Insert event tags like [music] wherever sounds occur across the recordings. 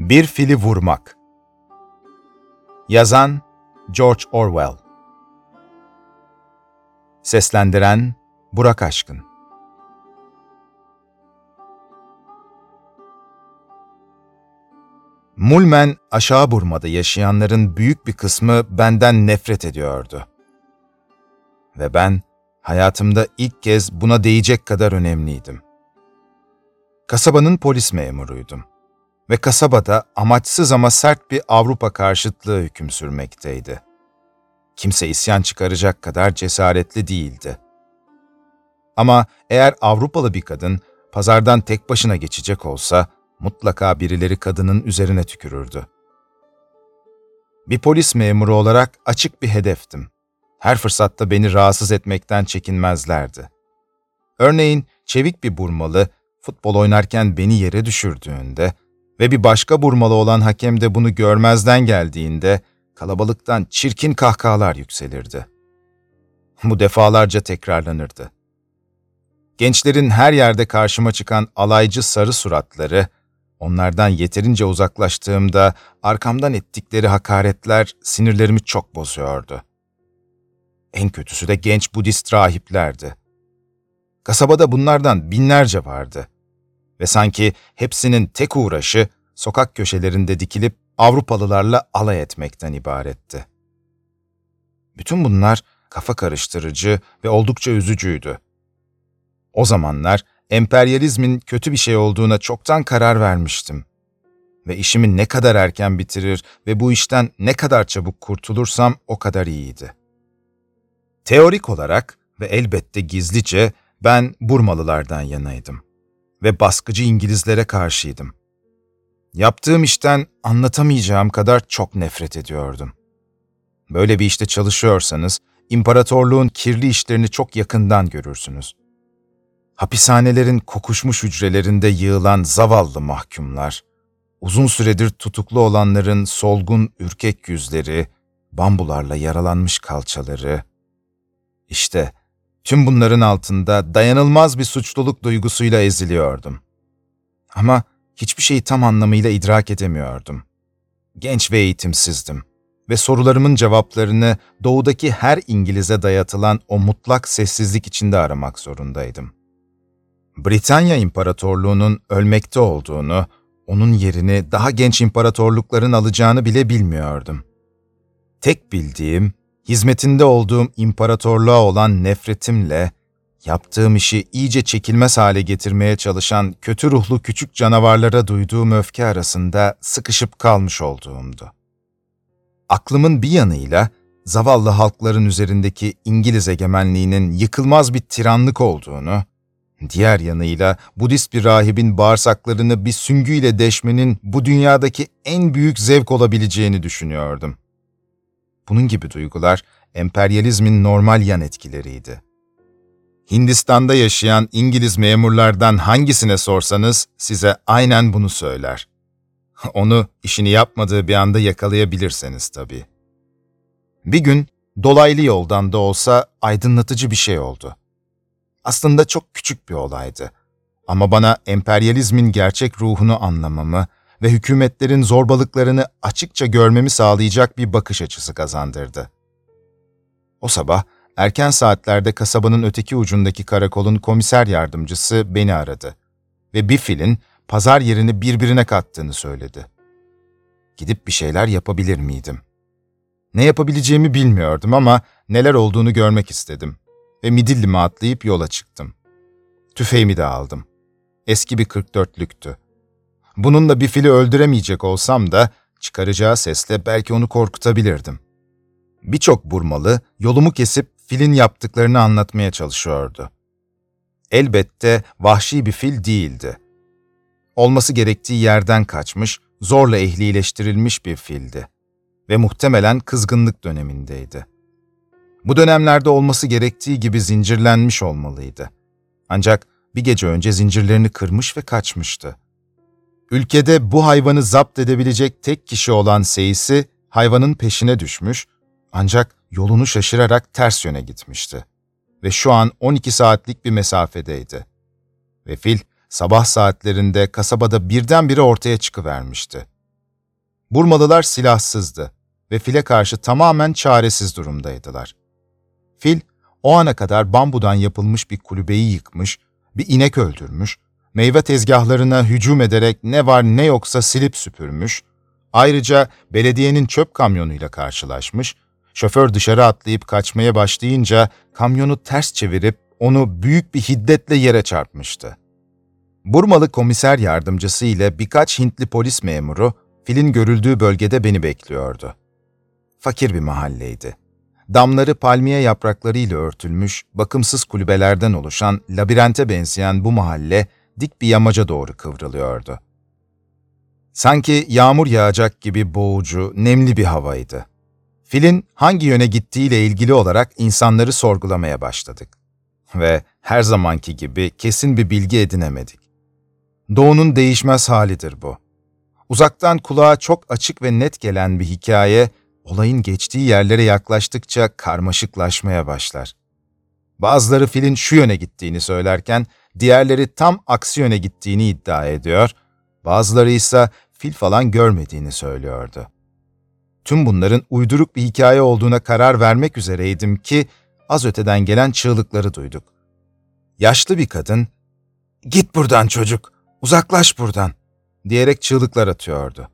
Bir fili vurmak. Yazan George Orwell. Seslendiren Burak Aşkın. Mulmen aşağı Burma'da yaşayanların büyük bir kısmı benden nefret ediyordu. Ve ben hayatımda ilk kez buna değecek kadar önemliydim. Kasabanın polis memuruydum ve kasabada amaçsız ama sert bir Avrupa karşıtlığı hüküm sürmekteydi. Kimse isyan çıkaracak kadar cesaretli değildi. Ama eğer Avrupalı bir kadın pazardan tek başına geçecek olsa mutlaka birileri kadının üzerine tükürürdü. Bir polis memuru olarak açık bir hedeftim. Her fırsatta beni rahatsız etmekten çekinmezlerdi. Örneğin çevik bir burmalı futbol oynarken beni yere düşürdüğünde ve bir başka burmalı olan hakem de bunu görmezden geldiğinde kalabalıktan çirkin kahkahalar yükselirdi. Bu defalarca tekrarlanırdı. Gençlerin her yerde karşıma çıkan alaycı sarı suratları, onlardan yeterince uzaklaştığımda arkamdan ettikleri hakaretler sinirlerimi çok bozuyordu. En kötüsü de genç Budist rahiplerdi. Kasabada bunlardan binlerce vardı. Ve sanki hepsinin tek uğraşı sokak köşelerinde dikilip Avrupalılarla alay etmekten ibaretti. Bütün bunlar kafa karıştırıcı ve oldukça üzücüydü. O zamanlar emperyalizmin kötü bir şey olduğuna çoktan karar vermiştim. Ve işimi ne kadar erken bitirir ve bu işten ne kadar çabuk kurtulursam o kadar iyiydi. Teorik olarak ve elbette gizlice ben Burmalılardan yanaydım ve baskıcı İngilizlere karşıydım. Yaptığım işten anlatamayacağım kadar çok nefret ediyordum. Böyle bir işte çalışıyorsanız, imparatorluğun kirli işlerini çok yakından görürsünüz. Hapishanelerin kokuşmuş hücrelerinde yığılan zavallı mahkumlar, uzun süredir tutuklu olanların solgun ürkek yüzleri, bambularla yaralanmış kalçaları. İşte tüm bunların altında dayanılmaz bir suçluluk duygusuyla eziliyordum. Ama hiçbir şeyi tam anlamıyla idrak edemiyordum. Genç ve eğitimsizdim ve sorularımın cevaplarını doğudaki her İngiliz'e dayatılan o mutlak sessizlik içinde aramak zorundaydım. Britanya İmparatorluğu'nun ölmekte olduğunu, onun yerini daha genç imparatorlukların alacağını bile bilmiyordum. Tek bildiğim, hizmetinde olduğum imparatorluğa olan nefretimle yaptığım işi iyice çekilmez hale getirmeye çalışan kötü ruhlu küçük canavarlara duyduğum öfke arasında sıkışıp kalmış olduğumdu. Aklımın bir yanıyla zavallı halkların üzerindeki İngiliz egemenliğinin yıkılmaz bir tiranlık olduğunu, diğer yanıyla Budist bir rahibin bağırsaklarını bir süngüyle deşmenin bu dünyadaki en büyük zevk olabileceğini düşünüyordum. Bunun gibi duygular emperyalizmin normal yan etkileriydi. Hindistan'da yaşayan İngiliz memurlardan hangisine sorsanız size aynen bunu söyler. [laughs] Onu işini yapmadığı bir anda yakalayabilirseniz tabii. Bir gün dolaylı yoldan da olsa aydınlatıcı bir şey oldu. Aslında çok küçük bir olaydı. Ama bana emperyalizmin gerçek ruhunu anlamamı ve hükümetlerin zorbalıklarını açıkça görmemi sağlayacak bir bakış açısı kazandırdı. O sabah Erken saatlerde kasabanın öteki ucundaki karakolun komiser yardımcısı beni aradı ve bir filin pazar yerini birbirine kattığını söyledi. Gidip bir şeyler yapabilir miydim? Ne yapabileceğimi bilmiyordum ama neler olduğunu görmek istedim ve midillime atlayıp yola çıktım. Tüfeğimi de aldım. Eski bir 44'lüktü. Bununla bir fili öldüremeyecek olsam da çıkaracağı sesle belki onu korkutabilirdim. Birçok burmalı yolumu kesip filin yaptıklarını anlatmaya çalışıyordu. Elbette vahşi bir fil değildi. Olması gerektiği yerden kaçmış, zorla ehlileştirilmiş bir fildi ve muhtemelen kızgınlık dönemindeydi. Bu dönemlerde olması gerektiği gibi zincirlenmiş olmalıydı. Ancak bir gece önce zincirlerini kırmış ve kaçmıştı. Ülkede bu hayvanı zapt edebilecek tek kişi olan Seyisi hayvanın peşine düşmüş ancak yolunu şaşırarak ters yöne gitmişti ve şu an 12 saatlik bir mesafedeydi. Ve fil sabah saatlerinde kasabada birdenbire ortaya çıkıvermişti Burmalılar silahsızdı ve file karşı tamamen çaresiz durumdaydılar. Fil, o ana kadar bambudan yapılmış bir kulübeyi yıkmış, bir inek öldürmüş, meyve tezgahlarına hücum ederek ne var ne yoksa silip süpürmüş, ayrıca belediyenin çöp kamyonuyla karşılaşmış, şoför dışarı atlayıp kaçmaya başlayınca kamyonu ters çevirip onu büyük bir hiddetle yere çarpmıştı. Burmalı komiser yardımcısı ile birkaç Hintli polis memuru filin görüldüğü bölgede beni bekliyordu. Fakir bir mahalleydi. Damları palmiye yapraklarıyla örtülmüş, bakımsız kulübelerden oluşan labirente benzeyen bu mahalle dik bir yamaca doğru kıvrılıyordu. Sanki yağmur yağacak gibi boğucu, nemli bir havaydı. Filin hangi yöne gittiğiyle ilgili olarak insanları sorgulamaya başladık. Ve her zamanki gibi kesin bir bilgi edinemedik. Doğunun değişmez halidir bu. Uzaktan kulağa çok açık ve net gelen bir hikaye, olayın geçtiği yerlere yaklaştıkça karmaşıklaşmaya başlar. Bazıları filin şu yöne gittiğini söylerken, diğerleri tam aksi yöne gittiğini iddia ediyor, bazıları ise fil falan görmediğini söylüyordu. Tüm bunların uyduruk bir hikaye olduğuna karar vermek üzereydim ki, az öteden gelen çığlıkları duyduk. Yaşlı bir kadın, ''Git buradan çocuk, uzaklaş buradan.'' diyerek çığlıklar atıyordu.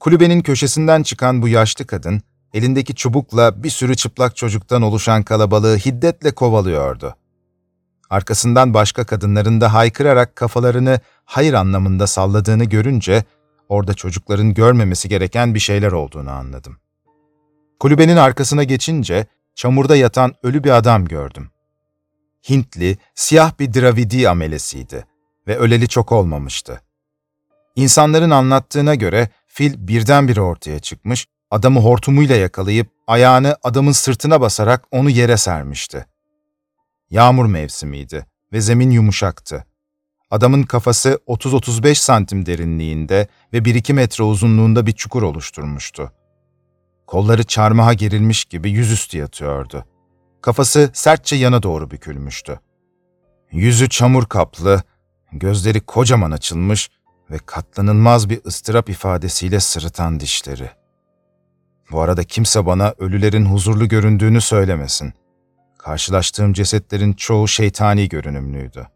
Kulübenin köşesinden çıkan bu yaşlı kadın, elindeki çubukla bir sürü çıplak çocuktan oluşan kalabalığı hiddetle kovalıyordu. Arkasından başka kadınların da haykırarak kafalarını hayır anlamında salladığını görünce, orada çocukların görmemesi gereken bir şeyler olduğunu anladım. Kulübenin arkasına geçince, çamurda yatan ölü bir adam gördüm. Hintli, siyah bir Dravidi amelesiydi ve öleli çok olmamıştı. İnsanların anlattığına göre fil birdenbire ortaya çıkmış, adamı hortumuyla yakalayıp ayağını adamın sırtına basarak onu yere sermişti. Yağmur mevsimiydi ve zemin yumuşaktı. Adamın kafası 30-35 santim derinliğinde ve 1-2 metre uzunluğunda bir çukur oluşturmuştu. Kolları çarmıha gerilmiş gibi yüzüstü yatıyordu. Kafası sertçe yana doğru bükülmüştü. Yüzü çamur kaplı, gözleri kocaman açılmış ve katlanılmaz bir ıstırap ifadesiyle sırıtan dişleri. Bu arada kimse bana ölülerin huzurlu göründüğünü söylemesin. Karşılaştığım cesetlerin çoğu şeytani görünümlüydü.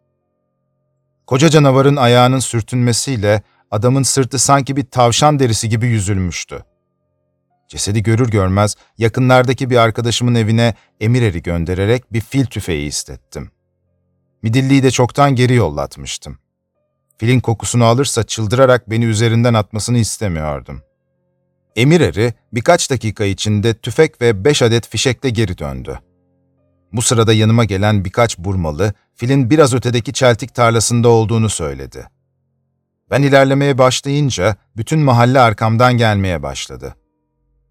Koca canavarın ayağının sürtünmesiyle adamın sırtı sanki bir tavşan derisi gibi yüzülmüştü. Cesedi görür görmez yakınlardaki bir arkadaşımın evine emir eri göndererek bir fil tüfeği istettim. Midilliyi de çoktan geri yollatmıştım. Filin kokusunu alırsa çıldırarak beni üzerinden atmasını istemiyordum. Emir eri birkaç dakika içinde tüfek ve beş adet fişekle geri döndü. Bu sırada yanıma gelen birkaç burmalı, filin biraz ötedeki çeltik tarlasında olduğunu söyledi. Ben ilerlemeye başlayınca bütün mahalle arkamdan gelmeye başladı.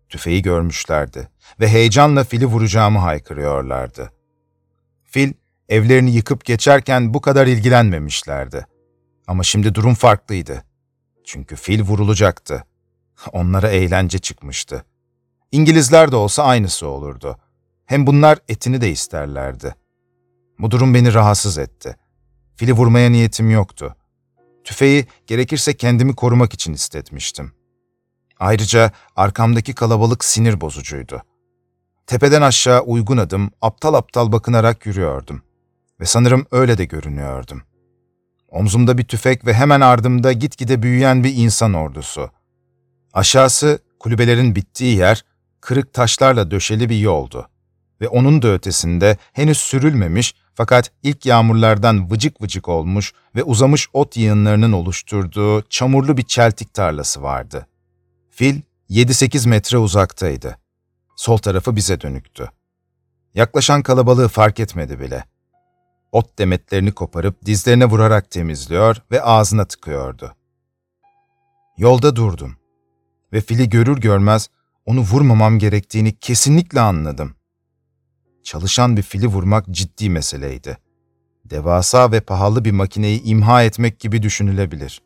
Tüfeği görmüşlerdi ve heyecanla fili vuracağımı haykırıyorlardı. Fil, evlerini yıkıp geçerken bu kadar ilgilenmemişlerdi. Ama şimdi durum farklıydı. Çünkü fil vurulacaktı. Onlara eğlence çıkmıştı. İngilizler de olsa aynısı olurdu. Hem bunlar etini de isterlerdi. Bu durum beni rahatsız etti. Fili vurmaya niyetim yoktu. Tüfeği gerekirse kendimi korumak için istetmiştim. Ayrıca arkamdaki kalabalık sinir bozucuydu. Tepeden aşağı uygun adım, aptal aptal bakınarak yürüyordum. Ve sanırım öyle de görünüyordum. Omzumda bir tüfek ve hemen ardımda gitgide büyüyen bir insan ordusu. Aşağısı kulübelerin bittiği yer, kırık taşlarla döşeli bir yoldu. Ve onun da ötesinde henüz sürülmemiş fakat ilk yağmurlardan vıcık vıcık olmuş ve uzamış ot yığınlarının oluşturduğu çamurlu bir çeltik tarlası vardı. Fil 7-8 metre uzaktaydı. Sol tarafı bize dönüktü. Yaklaşan kalabalığı fark etmedi bile. Ot demetlerini koparıp dizlerine vurarak temizliyor ve ağzına tıkıyordu. Yolda durdum ve fili görür görmez onu vurmamam gerektiğini kesinlikle anladım. Çalışan bir fili vurmak ciddi meseleydi. Devasa ve pahalı bir makineyi imha etmek gibi düşünülebilir.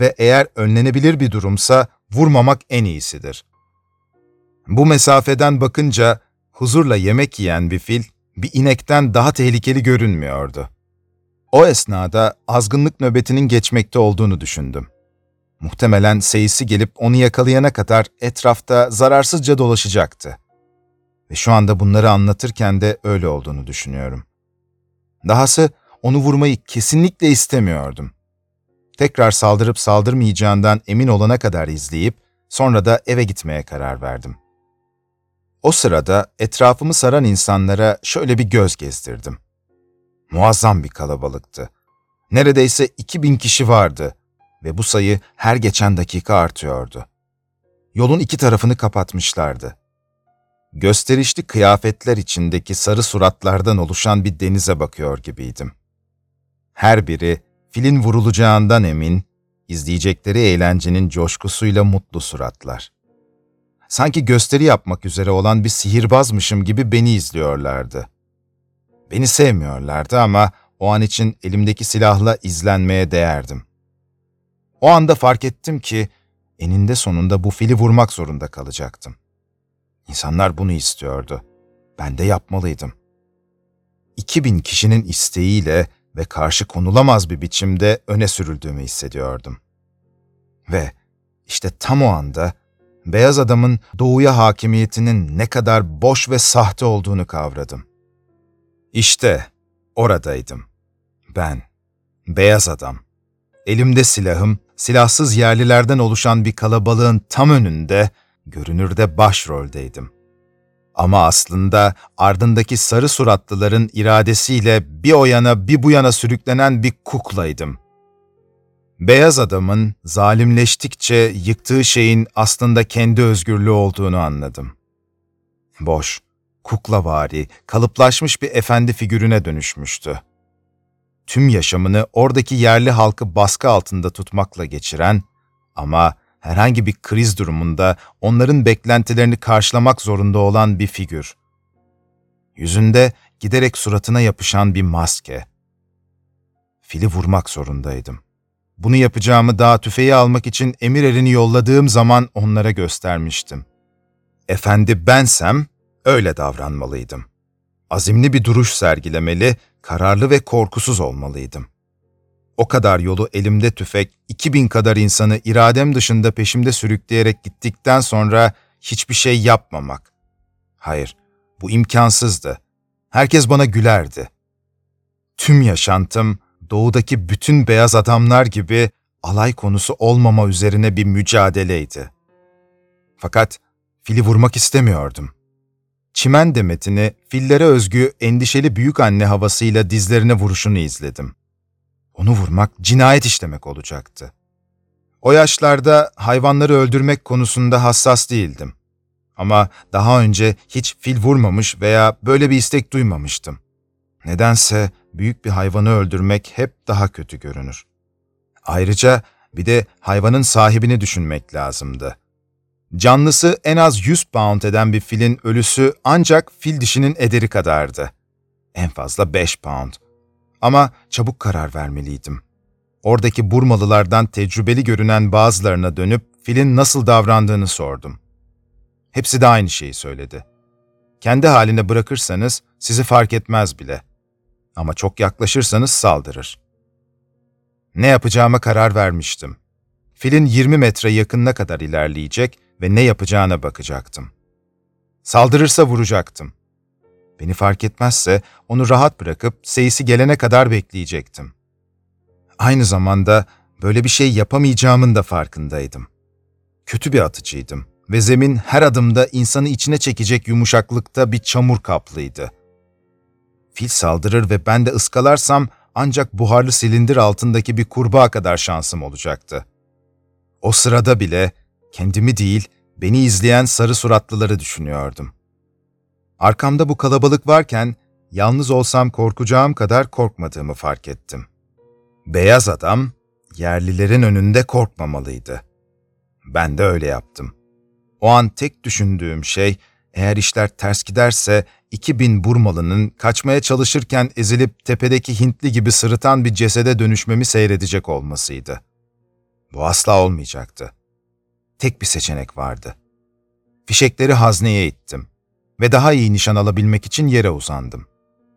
Ve eğer önlenebilir bir durumsa vurmamak en iyisidir. Bu mesafeden bakınca huzurla yemek yiyen bir fil bir inekten daha tehlikeli görünmüyordu. O esnada azgınlık nöbetinin geçmekte olduğunu düşündüm. Muhtemelen seyisi gelip onu yakalayana kadar etrafta zararsızca dolaşacaktı. Ve şu anda bunları anlatırken de öyle olduğunu düşünüyorum. Dahası onu vurmayı kesinlikle istemiyordum. Tekrar saldırıp saldırmayacağından emin olana kadar izleyip sonra da eve gitmeye karar verdim. O sırada etrafımı saran insanlara şöyle bir göz gezdirdim. Muazzam bir kalabalıktı. Neredeyse 2000 kişi vardı ve bu sayı her geçen dakika artıyordu. Yolun iki tarafını kapatmışlardı. Gösterişli kıyafetler içindeki sarı suratlardan oluşan bir denize bakıyor gibiydim. Her biri filin vurulacağından emin, izleyecekleri eğlencenin coşkusuyla mutlu suratlar. Sanki gösteri yapmak üzere olan bir sihirbazmışım gibi beni izliyorlardı. Beni sevmiyorlardı ama o an için elimdeki silahla izlenmeye değerdim. O anda fark ettim ki eninde sonunda bu fili vurmak zorunda kalacaktım. İnsanlar bunu istiyordu. Ben de yapmalıydım. 2000 kişinin isteğiyle ve karşı konulamaz bir biçimde öne sürüldüğümü hissediyordum. Ve işte tam o anda beyaz adamın doğuya hakimiyetinin ne kadar boş ve sahte olduğunu kavradım. İşte oradaydım. Ben, beyaz adam. Elimde silahım, silahsız yerlilerden oluşan bir kalabalığın tam önünde, görünürde başroldeydim. Ama aslında ardındaki sarı suratlıların iradesiyle bir o yana bir bu yana sürüklenen bir kuklaydım. Beyaz adamın zalimleştikçe yıktığı şeyin aslında kendi özgürlüğü olduğunu anladım. Boş, kuklavari, kalıplaşmış bir efendi figürüne dönüşmüştü. Tüm yaşamını oradaki yerli halkı baskı altında tutmakla geçiren ama herhangi bir kriz durumunda onların beklentilerini karşılamak zorunda olan bir figür. Yüzünde giderek suratına yapışan bir maske. Fili vurmak zorundaydım. Bunu yapacağımı daha tüfeği almak için emir erini yolladığım zaman onlara göstermiştim. Efendi bensem öyle davranmalıydım. Azimli bir duruş sergilemeli, kararlı ve korkusuz olmalıydım. O kadar yolu elimde tüfek, 2000 kadar insanı iradem dışında peşimde sürükleyerek gittikten sonra hiçbir şey yapmamak. Hayır, bu imkansızdı. Herkes bana gülerdi. Tüm yaşantım doğudaki bütün beyaz adamlar gibi alay konusu olmama üzerine bir mücadeleydi. Fakat fili vurmak istemiyordum. Çimen demetini fillere özgü endişeli büyük anne havasıyla dizlerine vuruşunu izledim. Onu vurmak cinayet işlemek olacaktı. O yaşlarda hayvanları öldürmek konusunda hassas değildim. Ama daha önce hiç fil vurmamış veya böyle bir istek duymamıştım. Nedense büyük bir hayvanı öldürmek hep daha kötü görünür. Ayrıca bir de hayvanın sahibini düşünmek lazımdı. Canlısı en az 100 pound eden bir filin ölüsü ancak fil dişinin ederi kadardı. En fazla 5 pound. Ama çabuk karar vermeliydim. Oradaki Burmalılardan tecrübeli görünen bazılarına dönüp filin nasıl davrandığını sordum. Hepsi de aynı şeyi söyledi. Kendi haline bırakırsanız sizi fark etmez bile. Ama çok yaklaşırsanız saldırır. Ne yapacağıma karar vermiştim. Filin 20 metre yakınına kadar ilerleyecek ve ne yapacağına bakacaktım. Saldırırsa vuracaktım. Beni fark etmezse onu rahat bırakıp seyisi gelene kadar bekleyecektim. Aynı zamanda böyle bir şey yapamayacağımın da farkındaydım. Kötü bir atıcıydım ve zemin her adımda insanı içine çekecek yumuşaklıkta bir çamur kaplıydı. Fil saldırır ve ben de ıskalarsam ancak buharlı silindir altındaki bir kurbağa kadar şansım olacaktı. O sırada bile kendimi değil, beni izleyen sarı suratlıları düşünüyordum. Arkamda bu kalabalık varken yalnız olsam korkacağım kadar korkmadığımı fark ettim. Beyaz adam yerlilerin önünde korkmamalıydı. Ben de öyle yaptım. O an tek düşündüğüm şey eğer işler ters giderse 2000 Burmalı'nın kaçmaya çalışırken ezilip tepedeki Hintli gibi sırıtan bir cesede dönüşmemi seyredecek olmasıydı. Bu asla olmayacaktı. Tek bir seçenek vardı. Fişekleri hazneye ittim ve daha iyi nişan alabilmek için yere uzandım.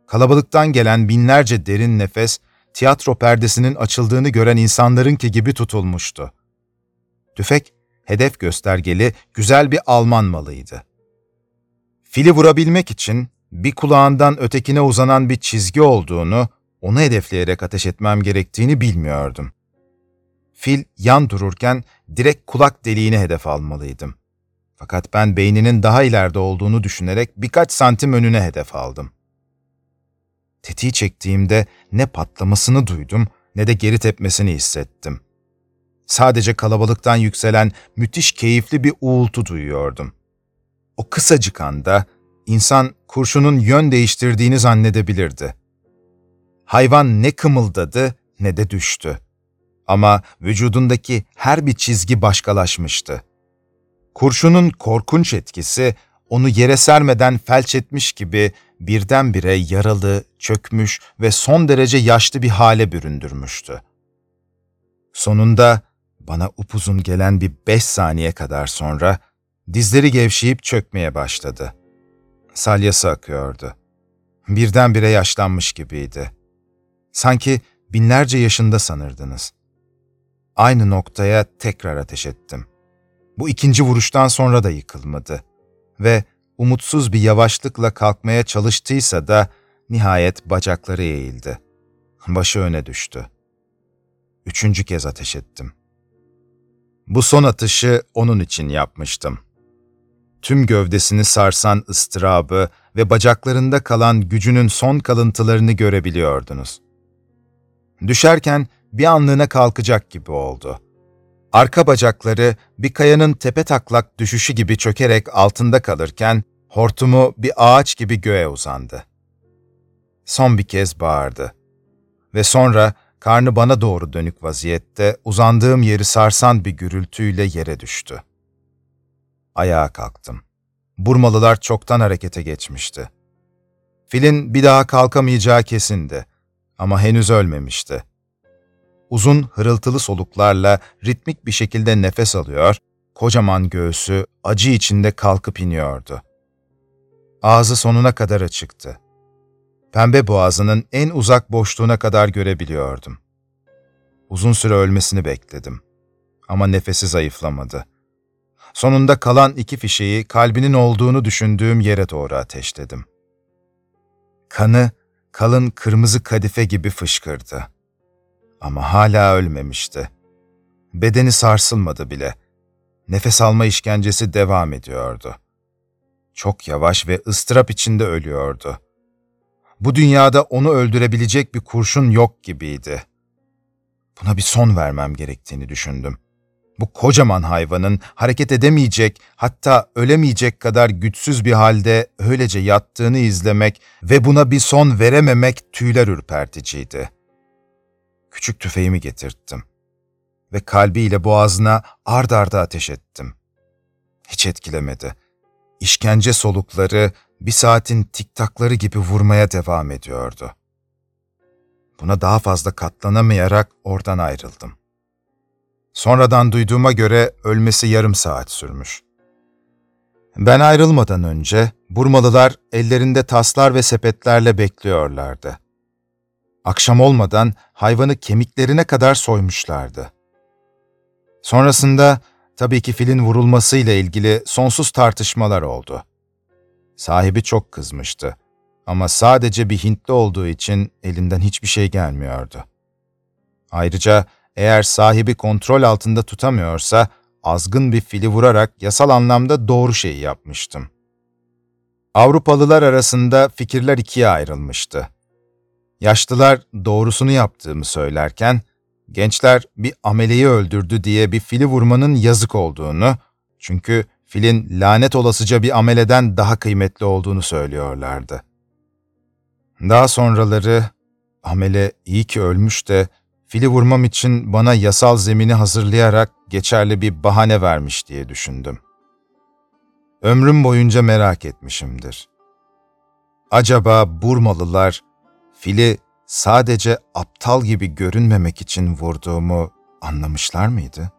Kalabalıktan gelen binlerce derin nefes, tiyatro perdesinin açıldığını gören insanlarınki gibi tutulmuştu. Tüfek, hedef göstergeli, güzel bir Alman malıydı. Fili vurabilmek için bir kulağından ötekine uzanan bir çizgi olduğunu, onu hedefleyerek ateş etmem gerektiğini bilmiyordum. Fil yan dururken direkt kulak deliğine hedef almalıydım. Fakat ben beyninin daha ileride olduğunu düşünerek birkaç santim önüne hedef aldım. Tetiği çektiğimde ne patlamasını duydum ne de geri tepmesini hissettim. Sadece kalabalıktan yükselen müthiş keyifli bir uğultu duyuyordum. O kısacık anda insan kurşunun yön değiştirdiğini zannedebilirdi. Hayvan ne kımıldadı ne de düştü. Ama vücudundaki her bir çizgi başkalaşmıştı. Kurşunun korkunç etkisi onu yere sermeden felç etmiş gibi birdenbire yaralı, çökmüş ve son derece yaşlı bir hale büründürmüştü. Sonunda bana upuzun gelen bir beş saniye kadar sonra dizleri gevşeyip çökmeye başladı. Salyası akıyordu. Birdenbire yaşlanmış gibiydi. Sanki binlerce yaşında sanırdınız. Aynı noktaya tekrar ateş ettim. Bu ikinci vuruştan sonra da yıkılmadı ve umutsuz bir yavaşlıkla kalkmaya çalıştıysa da nihayet bacakları eğildi. Başı öne düştü. Üçüncü kez ateş ettim. Bu son atışı onun için yapmıştım. Tüm gövdesini sarsan ıstırabı ve bacaklarında kalan gücünün son kalıntılarını görebiliyordunuz. Düşerken bir anlığına kalkacak gibi oldu. Arka bacakları bir kayanın tepe taklak düşüşü gibi çökerek altında kalırken hortumu bir ağaç gibi göğe uzandı. Son bir kez bağırdı. Ve sonra karnı bana doğru dönük vaziyette uzandığım yeri sarsan bir gürültüyle yere düştü. Ayağa kalktım. Burmalılar çoktan harekete geçmişti. Filin bir daha kalkamayacağı kesindi ama henüz ölmemişti. Uzun hırıltılı soluklarla ritmik bir şekilde nefes alıyor, kocaman göğsü acı içinde kalkıp iniyordu. Ağzı sonuna kadar açıktı. Pembe boğazının en uzak boşluğuna kadar görebiliyordum. Uzun süre ölmesini bekledim. Ama nefesi zayıflamadı. Sonunda kalan iki fişeği kalbinin olduğunu düşündüğüm yere doğru ateşledim. Kanı kalın kırmızı kadife gibi fışkırdı. Ama hala ölmemişti. Bedeni sarsılmadı bile. Nefes alma işkencesi devam ediyordu. Çok yavaş ve ıstırap içinde ölüyordu. Bu dünyada onu öldürebilecek bir kurşun yok gibiydi. Buna bir son vermem gerektiğini düşündüm. Bu kocaman hayvanın hareket edemeyecek, hatta ölemeyecek kadar güçsüz bir halde öylece yattığını izlemek ve buna bir son verememek tüyler ürperticiydi. Küçük tüfeğimi getirttim ve kalbiyle boğazına ard arda ateş ettim. Hiç etkilemedi. İşkence solukları bir saatin tiktakları gibi vurmaya devam ediyordu. Buna daha fazla katlanamayarak oradan ayrıldım. Sonradan duyduğuma göre ölmesi yarım saat sürmüş. Ben ayrılmadan önce Burmalılar ellerinde taslar ve sepetlerle bekliyorlardı. Akşam olmadan hayvanı kemiklerine kadar soymuşlardı. Sonrasında tabii ki filin vurulmasıyla ilgili sonsuz tartışmalar oldu. Sahibi çok kızmıştı ama sadece bir Hintli olduğu için elinden hiçbir şey gelmiyordu. Ayrıca eğer sahibi kontrol altında tutamıyorsa azgın bir fili vurarak yasal anlamda doğru şeyi yapmıştım. Avrupalılar arasında fikirler ikiye ayrılmıştı. Yaşlılar doğrusunu yaptığımı söylerken, gençler bir ameleyi öldürdü diye bir fili vurmanın yazık olduğunu, çünkü filin lanet olasıca bir ameleden daha kıymetli olduğunu söylüyorlardı. Daha sonraları, amele iyi ki ölmüş de fili vurmam için bana yasal zemini hazırlayarak geçerli bir bahane vermiş diye düşündüm. Ömrüm boyunca merak etmişimdir. Acaba Burmalılar fili sadece aptal gibi görünmemek için vurduğumu anlamışlar mıydı?''